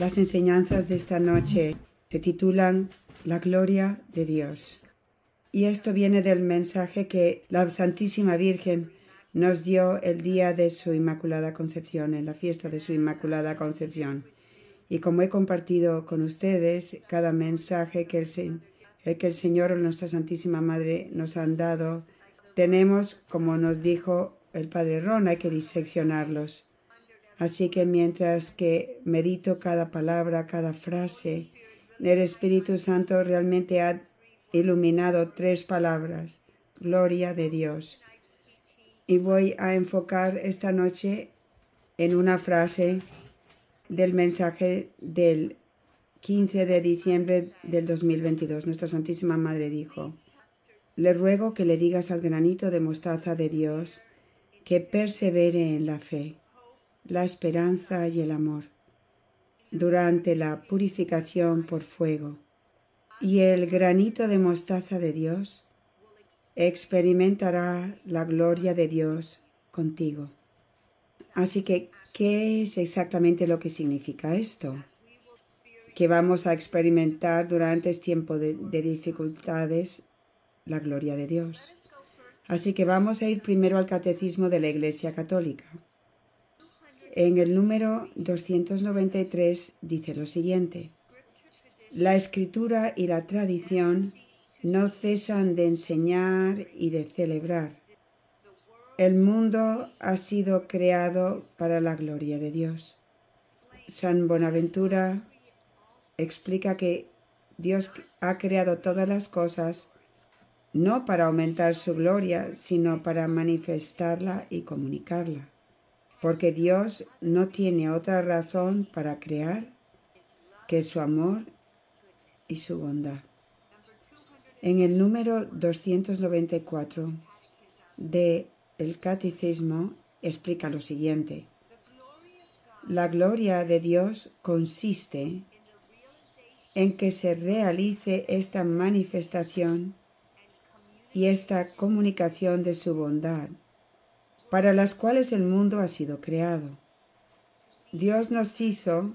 Las enseñanzas de esta noche se titulan La gloria de Dios. Y esto viene del mensaje que la Santísima Virgen nos dio el día de su Inmaculada Concepción, en la fiesta de su Inmaculada Concepción. Y como he compartido con ustedes cada mensaje que el, que el Señor o nuestra Santísima Madre nos han dado, tenemos, como nos dijo el Padre Ron, hay que diseccionarlos Así que mientras que medito cada palabra, cada frase, el Espíritu Santo realmente ha iluminado tres palabras, gloria de Dios. Y voy a enfocar esta noche en una frase del mensaje del 15 de diciembre del 2022. Nuestra Santísima Madre dijo, le ruego que le digas al granito de mostaza de Dios que persevere en la fe la esperanza y el amor durante la purificación por fuego. Y el granito de mostaza de Dios experimentará la gloria de Dios contigo. Así que, ¿qué es exactamente lo que significa esto? Que vamos a experimentar durante este tiempo de, de dificultades la gloria de Dios. Así que vamos a ir primero al catecismo de la Iglesia Católica. En el número 293 dice lo siguiente. La escritura y la tradición no cesan de enseñar y de celebrar. El mundo ha sido creado para la gloria de Dios. San Bonaventura explica que Dios ha creado todas las cosas no para aumentar su gloria, sino para manifestarla y comunicarla porque Dios no tiene otra razón para crear que su amor y su bondad. En el número 294 de el Catecismo explica lo siguiente. La gloria de Dios consiste en que se realice esta manifestación y esta comunicación de su bondad para las cuales el mundo ha sido creado. Dios nos hizo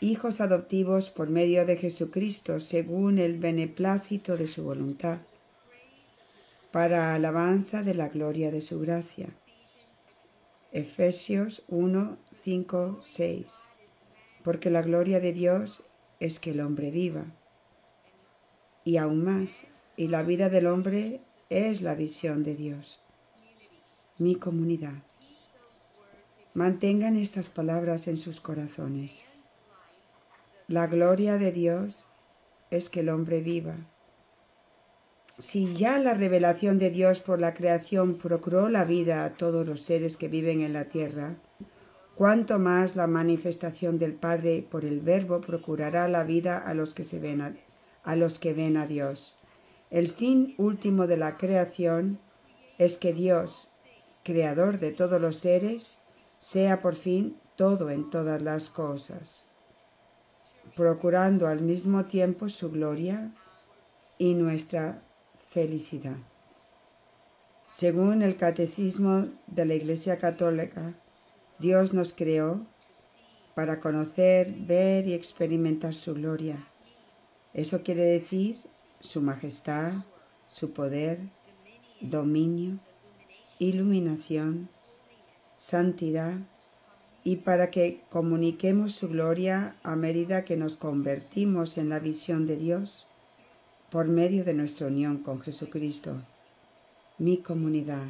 hijos adoptivos por medio de Jesucristo según el beneplácito de su voluntad, para alabanza de la gloria de su gracia. Efesios 1, 5, 6. Porque la gloria de Dios es que el hombre viva. Y aún más, y la vida del hombre es la visión de Dios mi comunidad. Mantengan estas palabras en sus corazones. La gloria de Dios es que el hombre viva. Si ya la revelación de Dios por la creación procuró la vida a todos los seres que viven en la tierra, cuánto más la manifestación del Padre por el Verbo procurará la vida a los que se ven a, a los que ven a Dios. El fin último de la creación es que Dios, creador de todos los seres, sea por fin todo en todas las cosas, procurando al mismo tiempo su gloria y nuestra felicidad. Según el Catecismo de la Iglesia Católica, Dios nos creó para conocer, ver y experimentar su gloria. Eso quiere decir su majestad, su poder, dominio, iluminación, santidad y para que comuniquemos su gloria a medida que nos convertimos en la visión de Dios por medio de nuestra unión con Jesucristo, mi comunidad.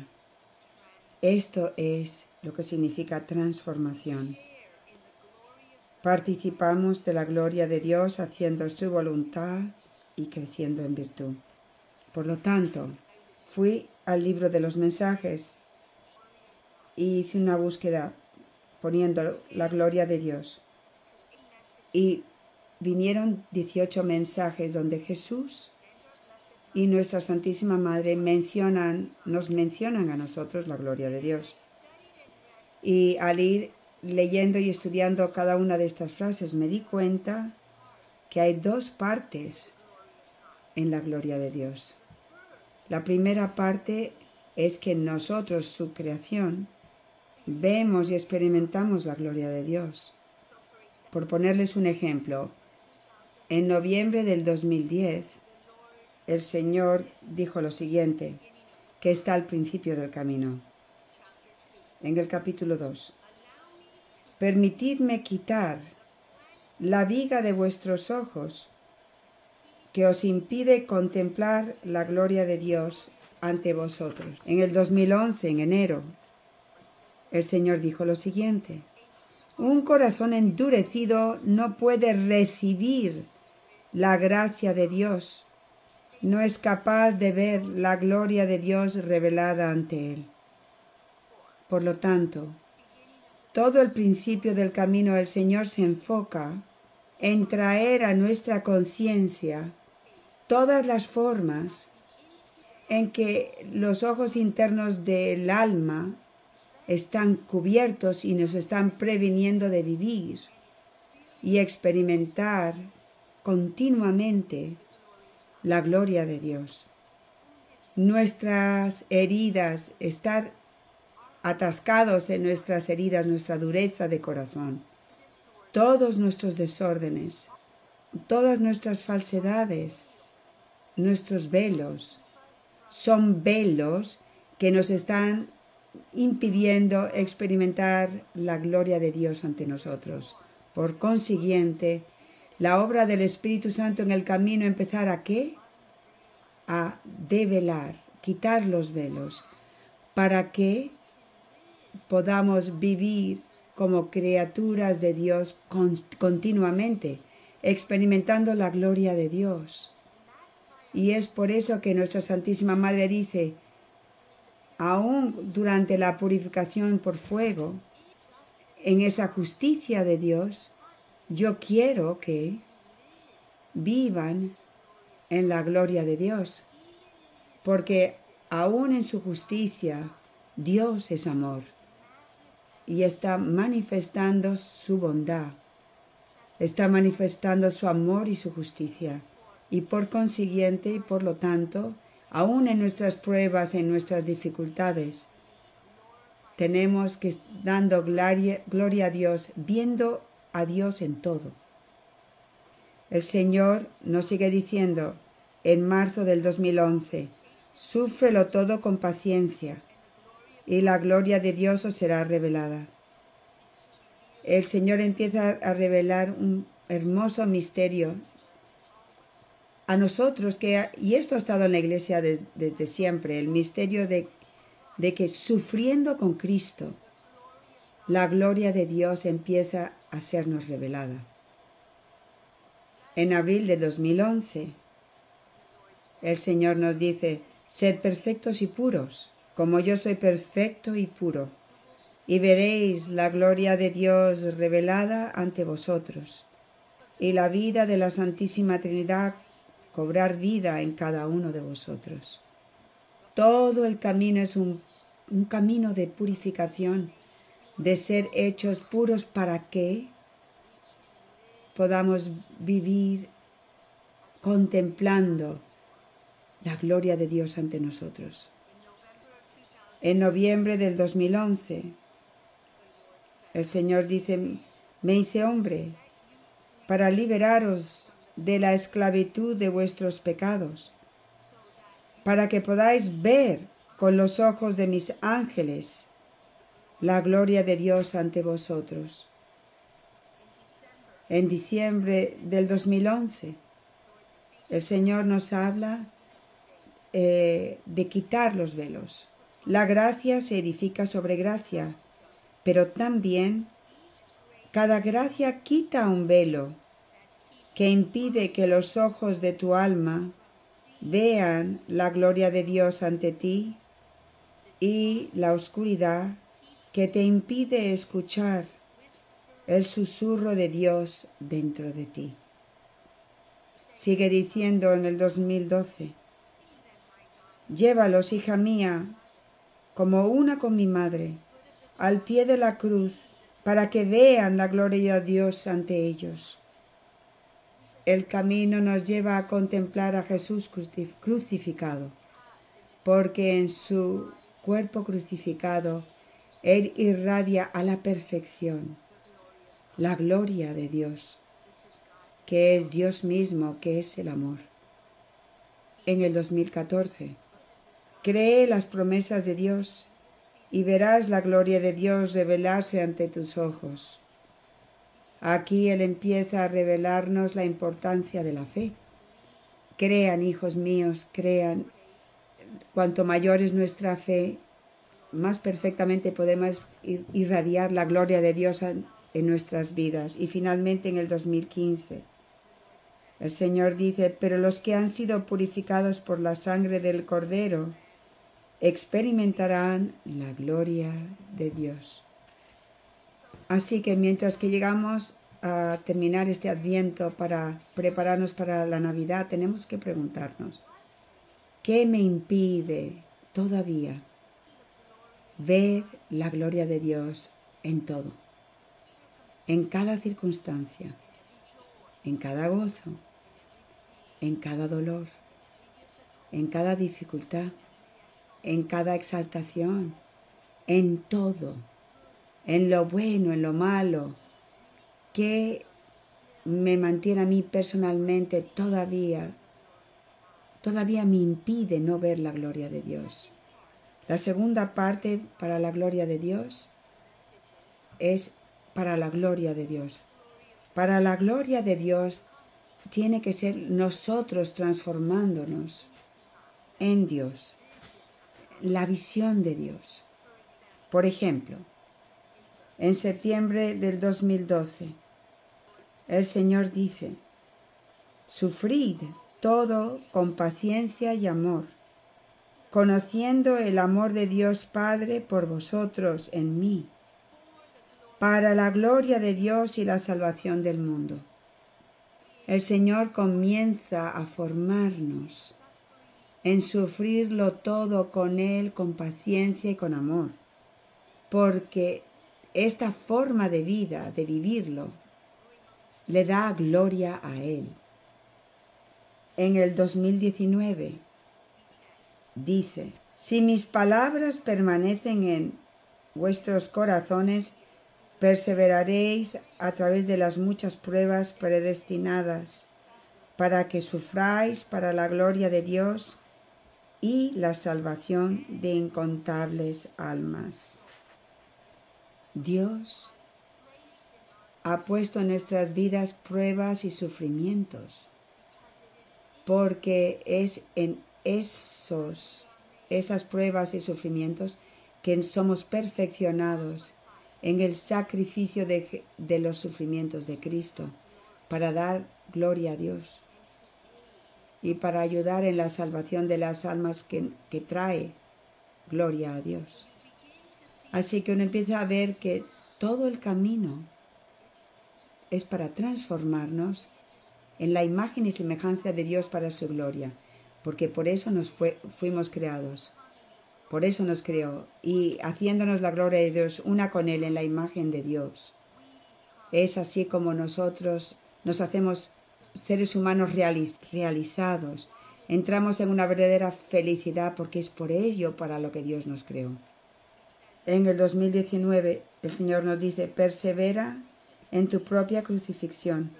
Esto es lo que significa transformación. Participamos de la gloria de Dios haciendo su voluntad y creciendo en virtud. Por lo tanto, fui al libro de los mensajes y hice una búsqueda poniendo la gloria de Dios. Y vinieron 18 mensajes donde Jesús y nuestra Santísima Madre mencionan, nos mencionan a nosotros la gloria de Dios. Y al ir leyendo y estudiando cada una de estas frases me di cuenta que hay dos partes en la gloria de Dios. La primera parte es que nosotros, su creación, vemos y experimentamos la gloria de Dios. por ponerles un ejemplo, en noviembre del 2010, el Señor dijo lo siguiente, que está al principio del camino, en el capítulo 2. Permitidme quitar la viga de vuestros ojos que os impide contemplar la gloria de Dios ante vosotros. En el 2011, en enero, el Señor dijo lo siguiente, un corazón endurecido no puede recibir la gracia de Dios, no es capaz de ver la gloria de Dios revelada ante él. Por lo tanto, todo el principio del camino del Señor se enfoca en traer a nuestra conciencia todas las formas en que los ojos internos del alma están cubiertos y nos están previniendo de vivir y experimentar continuamente la gloria de Dios. Nuestras heridas, estar atascados en nuestras heridas, nuestra dureza de corazón, todos nuestros desórdenes, todas nuestras falsedades, nuestros velos, son velos que nos están impidiendo experimentar la gloria de Dios ante nosotros. Por consiguiente, la obra del Espíritu Santo en el camino empezar a qué? A develar, quitar los velos, para que podamos vivir como criaturas de Dios continuamente, experimentando la gloria de Dios. Y es por eso que nuestra Santísima Madre dice, aún durante la purificación por fuego, en esa justicia de Dios, yo quiero que vivan en la gloria de Dios, porque aún en su justicia, Dios es amor y está manifestando su bondad, está manifestando su amor y su justicia y por consiguiente y por lo tanto, aún en nuestras pruebas, en nuestras dificultades, tenemos que dando gloria, gloria a Dios, viendo a Dios en todo. El Señor nos sigue diciendo en marzo del 2011, súfrelo todo con paciencia y la gloria de Dios os será revelada. El Señor empieza a revelar un hermoso misterio a nosotros que, y esto ha estado en la iglesia desde siempre, el misterio de, de que sufriendo con Cristo, la gloria de Dios empieza a sernos revelada. En abril de 2011, el Señor nos dice, sed perfectos y puros, como yo soy perfecto y puro, y veréis la gloria de Dios revelada ante vosotros, y la vida de la Santísima Trinidad cobrar vida en cada uno de vosotros. Todo el camino es un, camino de purificación, de ser hechos puros para que podamos vivir contemplando la gloria de Dios ante nosotros. En noviembre del 2011, el Señor dice, me hice hombre para liberaros de la esclavitud de vuestros pecados, para que podáis ver con los ojos de mis ángeles la gloria de Dios ante vosotros. En diciembre del 2011, el Señor nos habla eh, de quitar los velos. La gracia se edifica sobre gracia, pero también cada gracia quita un velo que impide que los ojos de tu alma vean la gloria de Dios ante ti y la oscuridad que te impide escuchar el susurro de Dios dentro de ti. Sigue diciendo en el 2012, llévalos, hija mía, como una con mi madre, al pie de la cruz, para que vean la gloria de Dios ante ellos. El camino nos lleva a contemplar a Jesús crucificado, porque en su cuerpo crucificado Él irradia a la perfección la gloria de Dios, que es Dios mismo, que es el amor. En el 2014, cree las promesas de Dios y verás la gloria de Dios revelarse ante tus ojos. Aquí Él empieza a revelarnos la importancia de la fe. Crean, hijos míos, crean. Cuanto mayor es nuestra fe, más perfectamente podemos irradiar la gloria de Dios en nuestras vidas. Y finalmente en el 2015, el Señor dice, pero los que han sido purificados por la sangre del Cordero experimentarán la gloria de Dios. Así que mientras que llegamos a terminar este adviento para prepararnos para la Navidad, tenemos que preguntarnos, ¿qué me impide todavía ver la gloria de Dios en todo? En cada circunstancia, en cada gozo, en cada dolor, en cada dificultad, en cada exaltación, en todo, en lo bueno, en lo malo, que me mantiene a mí personalmente todavía, todavía me impide no ver la gloria de Dios. La segunda parte para la gloria de Dios es para la gloria de Dios. Para la gloria de Dios tiene que ser nosotros transformándonos en Dios la visión de Dios. Por ejemplo, en septiembre del 2012, el Señor dice, sufrid todo con paciencia y amor, conociendo el amor de Dios Padre por vosotros en mí, para la gloria de Dios y la salvación del mundo. El Señor comienza a formarnos en sufrirlo todo con Él con paciencia y con amor, porque esta forma de vida, de vivirlo, le da gloria a Él. En el 2019 dice, si mis palabras permanecen en vuestros corazones, perseveraréis a través de las muchas pruebas predestinadas para que sufráis para la gloria de Dios y la salvación de incontables almas. Dios ha puesto en nuestras vidas pruebas y sufrimientos, porque es en esos, esas pruebas y sufrimientos que somos perfeccionados en el sacrificio de, de los sufrimientos de Cristo para dar gloria a Dios y para ayudar en la salvación de las almas que, trae gloria a Dios. Así que uno empieza a ver que todo el camino es para transformarnos en la imagen y semejanza de Dios para su gloria, porque por eso nos fuimos creados, por eso nos creó, y haciéndonos la gloria de Dios una con Él en la imagen de Dios. Es así como nosotros nos hacemos seres humanos realizados. Entramos en una verdadera felicidad porque es por ello para lo que Dios nos creó. En el 2019 el Señor nos dice, persevera en tu propia crucifixión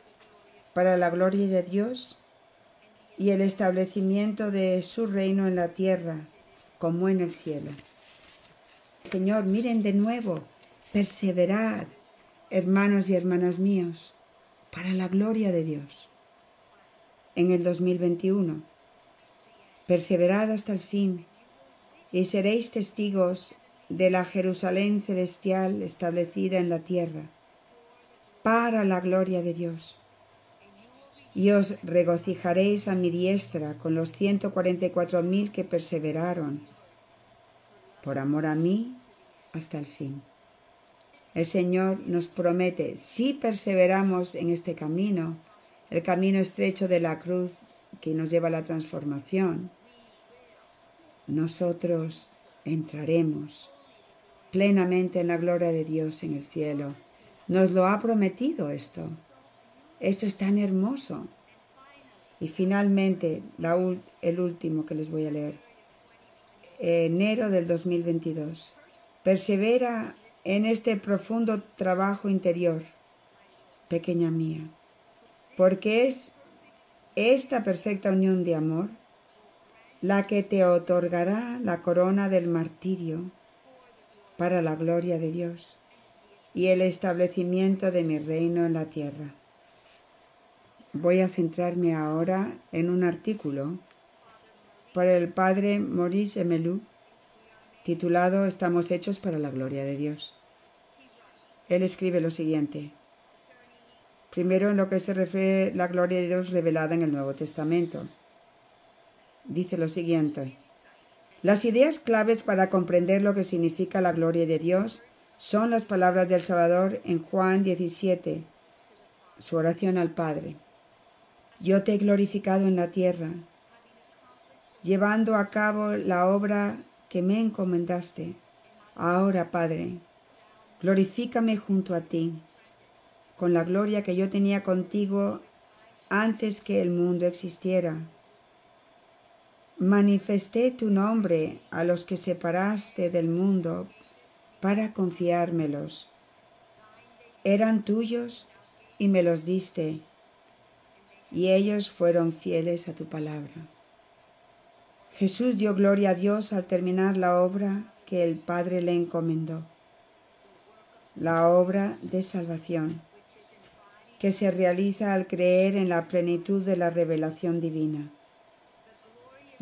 para la gloria de Dios y el establecimiento de su reino en la tierra como en el cielo. Señor, miren de nuevo, perseverad, hermanos y hermanas míos, para la gloria de Dios en el 2021. Perseverad hasta el fin y seréis testigos de la Jerusalén celestial establecida en la tierra, para la gloria de Dios. Y os regocijaréis a mi diestra con los ciento cuarenta y cuatro mil que perseveraron, por amor a mí, hasta el fin. El Señor nos promete, si perseveramos en este camino, el camino estrecho de la cruz que nos lleva a la transformación, nosotros entraremos plenamente en la gloria de Dios en el cielo. Nos lo ha prometido esto. Esto es tan hermoso. Y finalmente, el último que les voy a leer. Enero del 2022. Persevera en este profundo trabajo interior pequeña mía, porque es esta perfecta unión de amor la que te otorgará la corona del martirio para la gloria de Dios y el establecimiento de mi reino en la tierra. Voy a centrarme ahora en un artículo por el padre Maurice Emelou titulado Estamos hechos para la gloria de Dios. Él escribe lo siguiente. Primero en lo que se refiere la gloria de Dios revelada en el Nuevo Testamento. Dice lo siguiente. Las ideas claves para comprender lo que significa la gloria de Dios son las palabras del Salvador en Juan 17, su oración al Padre. Yo te he glorificado en la tierra, llevando a cabo la obra que me encomendaste. Ahora, Padre, glorifícame junto a ti, con la gloria que yo tenía contigo antes que el mundo existiera. Manifesté tu nombre a los que separaste del mundo para confiármelos. Eran tuyos y me los diste, y ellos fueron fieles a tu palabra. Jesús dio gloria a Dios al terminar la obra que el Padre le encomendó, la obra de salvación, que se realiza al creer en la plenitud de la revelación divina.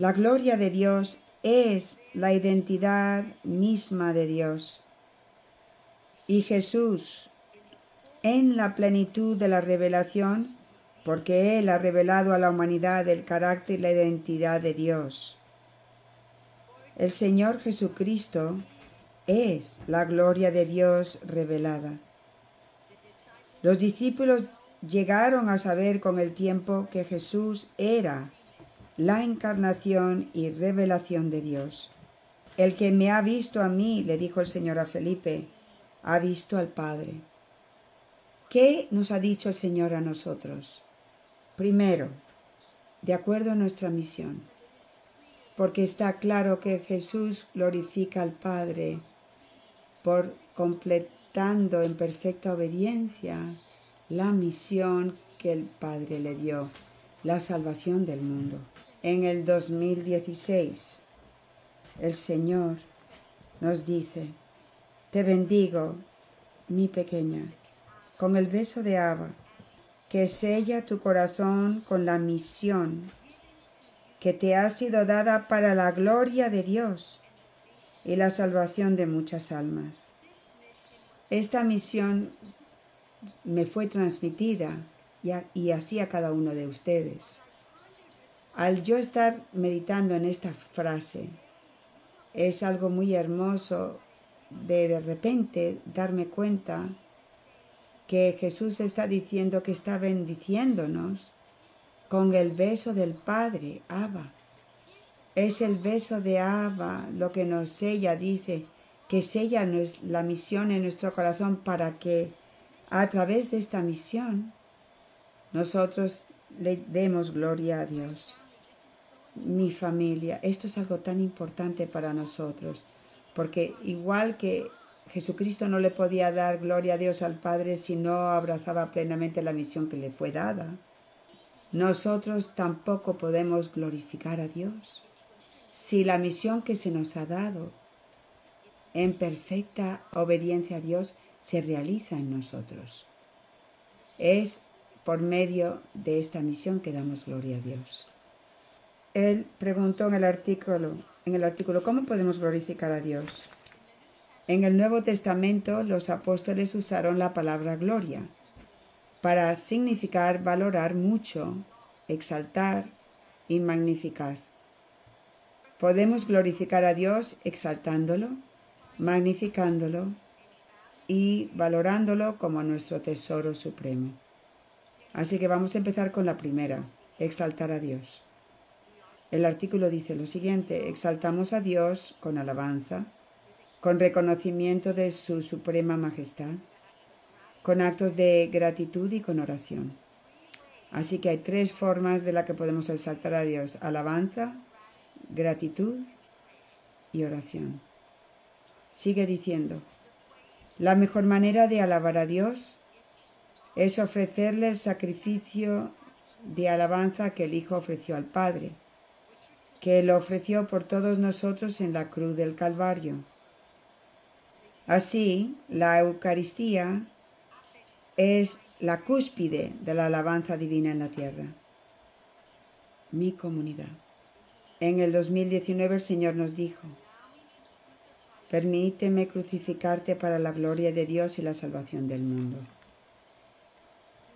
La gloria de Dios es la identidad misma de Dios. Y Jesús, en la plenitud de la revelación, porque Él ha revelado a la humanidad el carácter y la identidad de Dios. El Señor Jesucristo es la gloria de Dios revelada. Los discípulos llegaron a saber con el tiempo que Jesús era la encarnación y revelación de Dios. El que me ha visto a mí, le dijo el Señor a Felipe, ha visto al Padre. ¿Qué nos ha dicho el Señor a nosotros? Primero, de acuerdo a nuestra misión, porque está claro que Jesús glorifica al Padre por completando en perfecta obediencia la misión que el Padre le dio, la salvación del mundo. En el 2016, el Señor nos dice, te bendigo, mi pequeña, con el beso de Abba, que sella tu corazón con la misión que te ha sido dada para la gloria de Dios y la salvación de muchas almas. Esta misión me fue transmitida y, así a cada uno de ustedes. Al yo estar meditando en esta frase, es algo muy hermoso de de repente darme cuenta que Jesús está diciendo que está bendiciéndonos con el beso del Padre, Abba. Es el beso de Abba lo que nos sella, dice, que sella la misión en nuestro corazón para que a través de esta misión nosotros le demos gloria a Dios. Mi familia, esto es algo tan importante para nosotros porque igual que Jesucristo no le podía dar gloria a Dios al Padre si no abrazaba plenamente la misión que le fue dada, nosotros tampoco podemos glorificar a Dios si la misión que se nos ha dado en perfecta obediencia a Dios se realiza en nosotros. Es por medio de esta misión que damos gloria a Dios. Él preguntó en el artículo, en el artículo ¿Cómo podemos glorificar a Dios? En el Nuevo Testamento los apóstoles usaron la palabra gloria para significar valorar mucho, exaltar y magnificar. Podemos glorificar a Dios exaltándolo, magnificándolo y valorándolo como nuestro tesoro supremo. Así que vamos a empezar con la primera, exaltar a Dios. El artículo dice lo siguiente, exaltamos a Dios con alabanza, con reconocimiento de su suprema majestad, con actos de gratitud y con oración. Así que hay tres formas de la que podemos exaltar a Dios, alabanza, gratitud y oración. Sigue diciendo, la mejor manera de alabar a Dios es ofrecerle el sacrificio de alabanza que el Hijo ofreció al Padre, que lo ofreció por todos nosotros en la cruz del Calvario. Así, la Eucaristía es la cúspide de la alabanza divina en la tierra. Mi comunidad. En el 2019 el Señor nos dijo, permíteme crucificarte para la gloria de Dios y la salvación del mundo.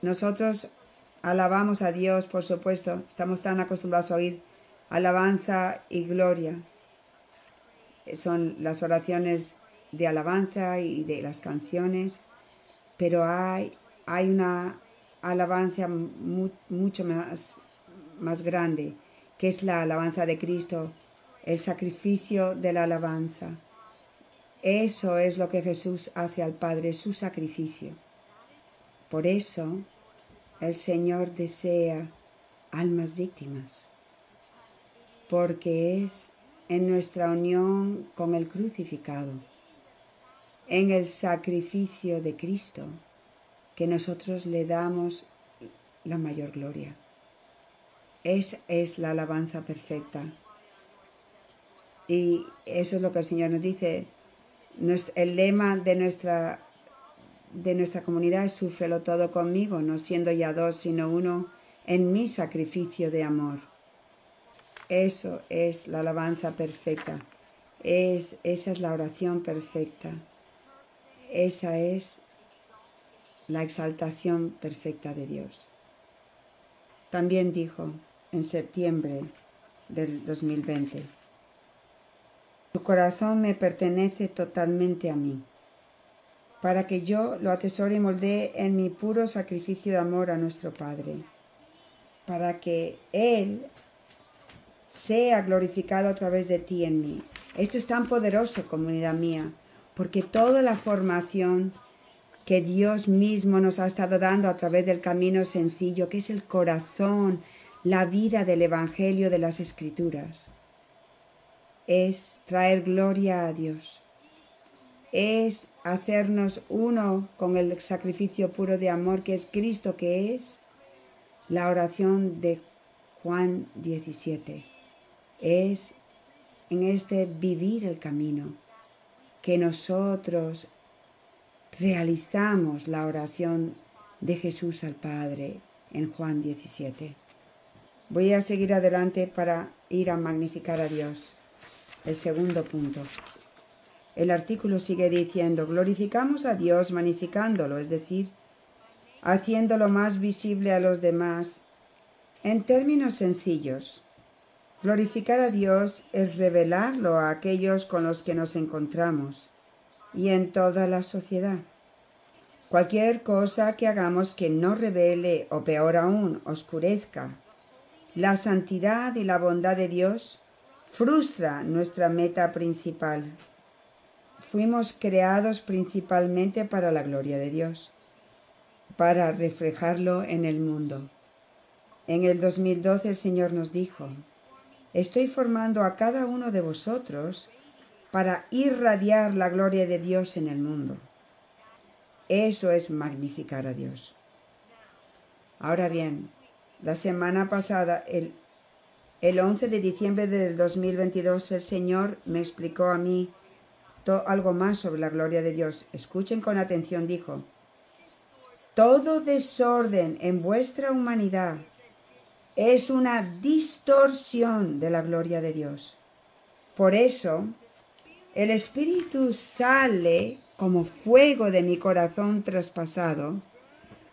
Nosotros alabamos a Dios, por supuesto, estamos tan acostumbrados a oír alabanza y gloria. Son las oraciones de alabanza y de las canciones, pero hay, hay una alabanza mucho más, más grande, que es la alabanza de Cristo, el sacrificio de la alabanza. Eso es lo que Jesús hace al Padre, su sacrificio. Por eso el Señor desea almas víctimas, porque es en nuestra unión con el crucificado en el sacrificio de Cristo que nosotros le damos la mayor gloria. Es, es la alabanza perfecta. Y eso es lo que el Señor nos dice. El lema de nuestra, de nuestra comunidad sufrelo todo conmigo, no siendo ya dos, sino uno en mi sacrificio de amor. Eso es la alabanza perfecta. Es, esa es la oración perfecta. Esa es la exaltación perfecta de Dios. También dijo en septiembre del 2020, Tu corazón me pertenece totalmente a mí, para que yo lo atesore y moldee en mi puro sacrificio de amor a nuestro Padre, para que Él sea glorificado a través de ti en mí. Esto es tan poderoso, comunidad mía, porque toda la formación que Dios mismo nos ha estado dando a través del camino sencillo, que es el corazón, la vida del Evangelio de las Escrituras, es traer gloria a Dios, es hacernos uno con el sacrificio puro de amor que es Cristo, que es la oración de Juan 17, es en este vivir el camino que nosotros realizamos la oración de Jesús al Padre en Juan 17. Voy a seguir adelante para ir a magnificar a Dios. El segundo punto. El artículo sigue diciendo, glorificamos a Dios magnificándolo, es decir, haciéndolo más visible a los demás. En términos sencillos, Glorificar a Dios es revelarlo a aquellos con los que nos encontramos y en toda la sociedad. Cualquier cosa que hagamos que no revele o peor aún oscurezca la santidad y la bondad de Dios frustra nuestra meta principal. Fuimos creados principalmente para la gloria de Dios, para reflejarlo en el mundo. En el 2012 el Señor nos dijo, estoy formando a cada uno de vosotros para irradiar la gloria de Dios en el mundo. Eso es magnificar a Dios. Ahora bien, la semana pasada, el, el 11 de diciembre del 2022, el Señor me explicó a mí algo más sobre la gloria de Dios. Escuchen con atención, dijo, todo desorden en vuestra humanidad es una distorsión de la gloria de Dios. Por eso, el Espíritu sale como fuego de mi corazón traspasado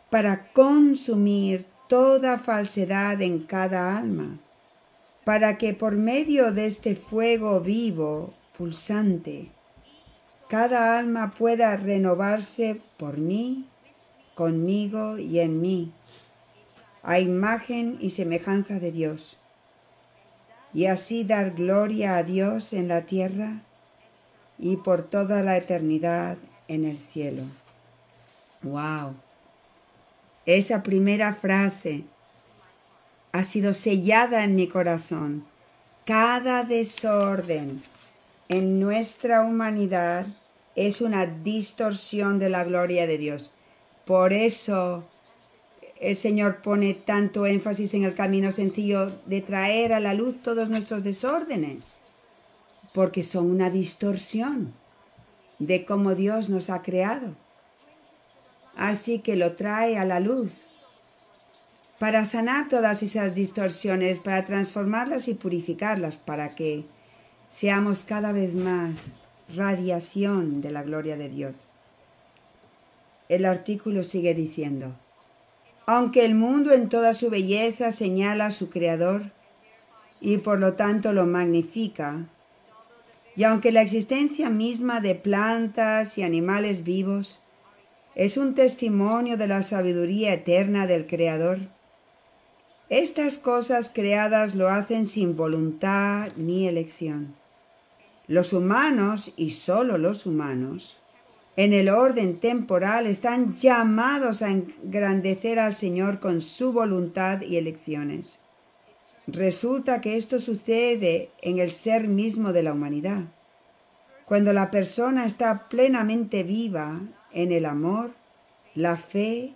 para consumir toda falsedad en cada alma, para que por medio de este fuego vivo, pulsante, cada alma pueda renovarse por mí, conmigo y en mí a imagen y semejanza de Dios, y así dar gloria a Dios en la tierra y por toda la eternidad en el cielo. ¡Wow! Esa primera frase ha sido sellada en mi corazón. Cada desorden en nuestra humanidad es una distorsión de la gloria de Dios. Por eso el Señor pone tanto énfasis en el camino sencillo de traer a la luz todos nuestros desórdenes? Porque son una distorsión de cómo Dios nos ha creado. Así que lo trae a la luz para sanar todas esas distorsiones, para transformarlas y purificarlas, para que seamos cada vez más radiación de la gloria de Dios. El artículo sigue diciendo, aunque el mundo en toda su belleza señala a su Creador y por lo tanto lo magnifica, y aunque la existencia misma de plantas y animales vivos es un testimonio de la sabiduría eterna del Creador, estas cosas creadas lo hacen sin voluntad ni elección. Los humanos, y sólo los humanos, en el orden temporal están llamados a engrandecer al Señor con su voluntad y elecciones. Resulta que esto sucede en el ser mismo de la humanidad. Cuando la persona está plenamente viva en el amor, la fe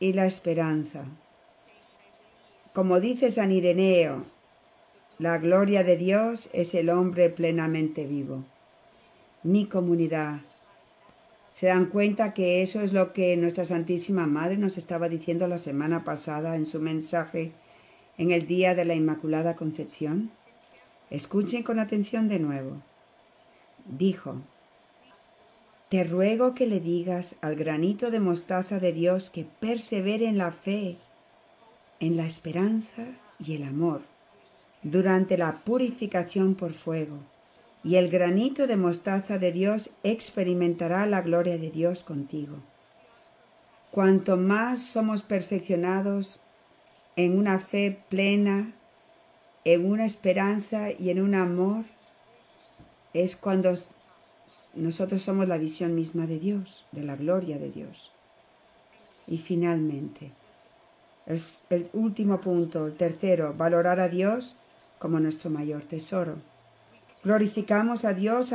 y la esperanza. Como dice San Ireneo, la gloria de Dios es el hombre plenamente vivo. Mi comunidad. ¿Se dan cuenta que eso es lo que nuestra Santísima Madre nos estaba diciendo la semana pasada en su mensaje en el día de la Inmaculada Concepción? Escuchen con atención de nuevo. Dijo, Te ruego que le digas al granito de mostaza de Dios que persevere en la fe, en la esperanza y el amor, durante la purificación por fuego, y el granito de mostaza de Dios experimentará la gloria de Dios contigo. Cuanto más somos perfeccionados en una fe plena, en una esperanza y en un amor, es cuando nosotros somos la visión misma de Dios, de la gloria de Dios. Y finalmente, el último punto, el tercero, valorar a Dios como nuestro mayor tesoro. Glorificamos a Dios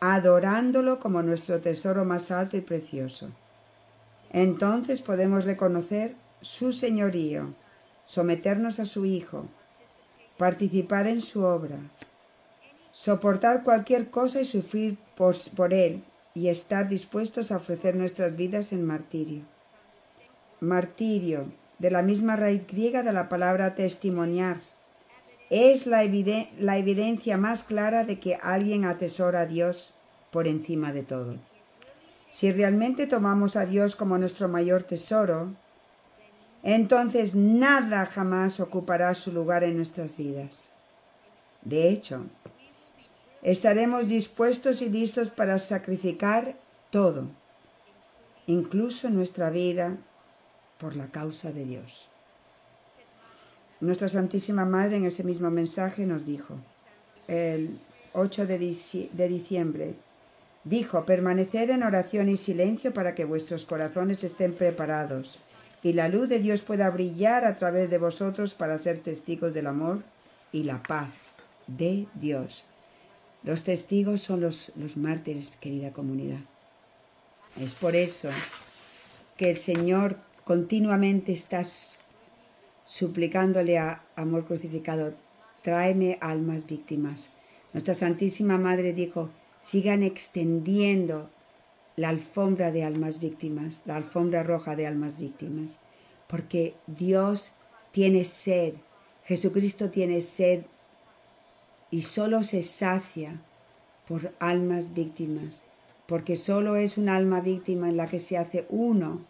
adorándolo como nuestro tesoro más alto y precioso. Entonces podemos reconocer su señorío, someternos a su Hijo, participar en su obra, soportar cualquier cosa y sufrir por, Él y estar dispuestos a ofrecer nuestras vidas en martirio. Martirio, de la misma raíz griega de la palabra testimoniar, es la, evidencia más clara de que alguien atesora a Dios por encima de todo. Si realmente tomamos a Dios como nuestro mayor tesoro, entonces nada jamás ocupará su lugar en nuestras vidas. De hecho, estaremos dispuestos y listos para sacrificar todo, incluso nuestra vida, por la causa de Dios. Nuestra Santísima Madre en ese mismo mensaje nos dijo, el 8 de, diciembre, dijo, permaneced en oración y silencio para que vuestros corazones estén preparados y la luz de Dios pueda brillar a través de vosotros para ser testigos del amor y la paz de Dios. Los testigos son los, los mártires, querida comunidad. Es por eso que el Señor continuamente está suplicándole a amor crucificado, tráeme almas víctimas. Nuestra Santísima Madre dijo, sigan extendiendo la alfombra de almas víctimas, la alfombra roja de almas víctimas, porque Dios tiene sed, Jesucristo tiene sed y solo se sacia por almas víctimas, porque solo es un alma víctima en la que se hace uno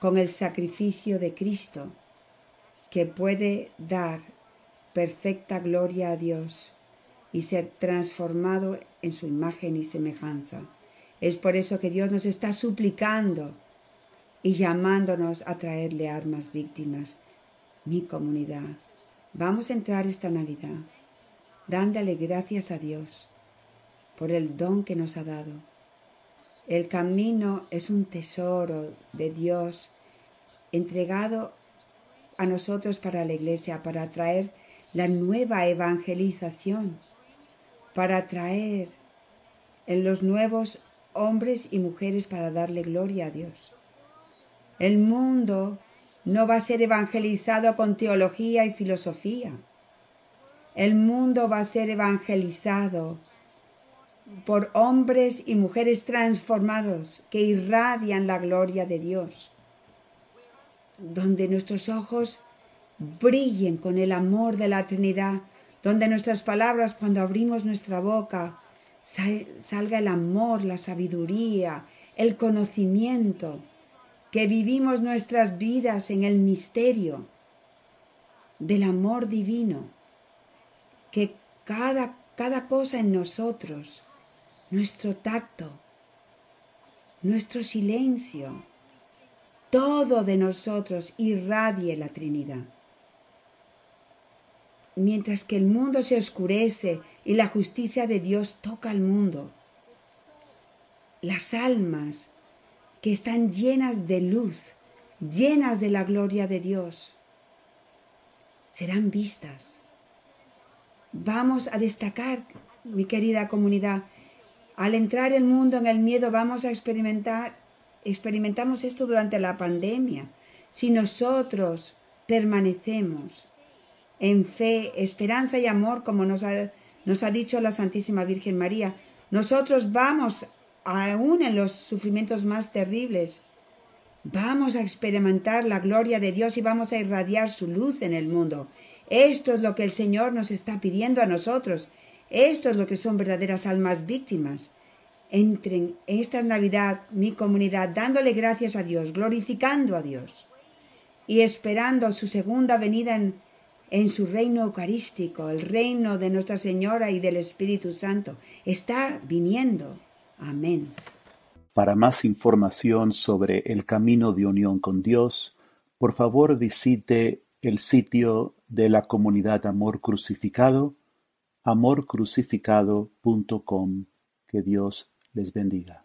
con el sacrificio de Cristo, que puede dar perfecta gloria a Dios y ser transformado en su imagen y semejanza. Es por eso que Dios nos está suplicando y llamándonos a traerle armas víctimas. Mi comunidad, vamos a entrar esta Navidad dándole gracias a Dios por el don que nos ha dado. El camino es un tesoro de Dios entregado a nosotros para la iglesia, para traer la nueva evangelización, para traer en los nuevos hombres y mujeres para darle gloria a Dios. El mundo no va a ser evangelizado con teología y filosofía. El mundo va a ser evangelizado por hombres y mujeres transformados que irradian la gloria de Dios, donde nuestros ojos brillen con el amor de la Trinidad, donde nuestras palabras cuando abrimos nuestra boca salga el amor, la sabiduría, el conocimiento, que vivimos nuestras vidas en el misterio del amor divino, que cada, cada cosa en nosotros, nuestro tacto, nuestro silencio, todo de nosotros irradie la Trinidad. Mientras que el mundo se oscurece y la justicia de Dios toca al mundo, las almas que están llenas de luz, llenas de la gloria de Dios, serán vistas. Vamos a destacar, mi querida comunidad, al entrar el mundo en el miedo vamos a experimentar, experimentamos esto durante la pandemia. Si nosotros permanecemos en fe, esperanza y amor, como nos ha, nos ha dicho la Santísima Virgen María, nosotros vamos aún en los sufrimientos más terribles. Vamos a experimentar la gloria de Dios y vamos a irradiar su luz en el mundo. Esto es lo que el Señor nos está pidiendo a nosotros. Esto es lo que son verdaderas almas víctimas. Entren en esta Navidad, mi comunidad, dándole gracias a Dios, glorificando a Dios y esperando su segunda venida en, en su reino eucarístico, el reino de Nuestra Señora y del Espíritu Santo. Está viniendo. Amén. Para más información sobre el camino de unión con Dios, por favor visite el sitio de la comunidad Amor Crucificado, amorcrucificado.com. Que Dios les bendiga.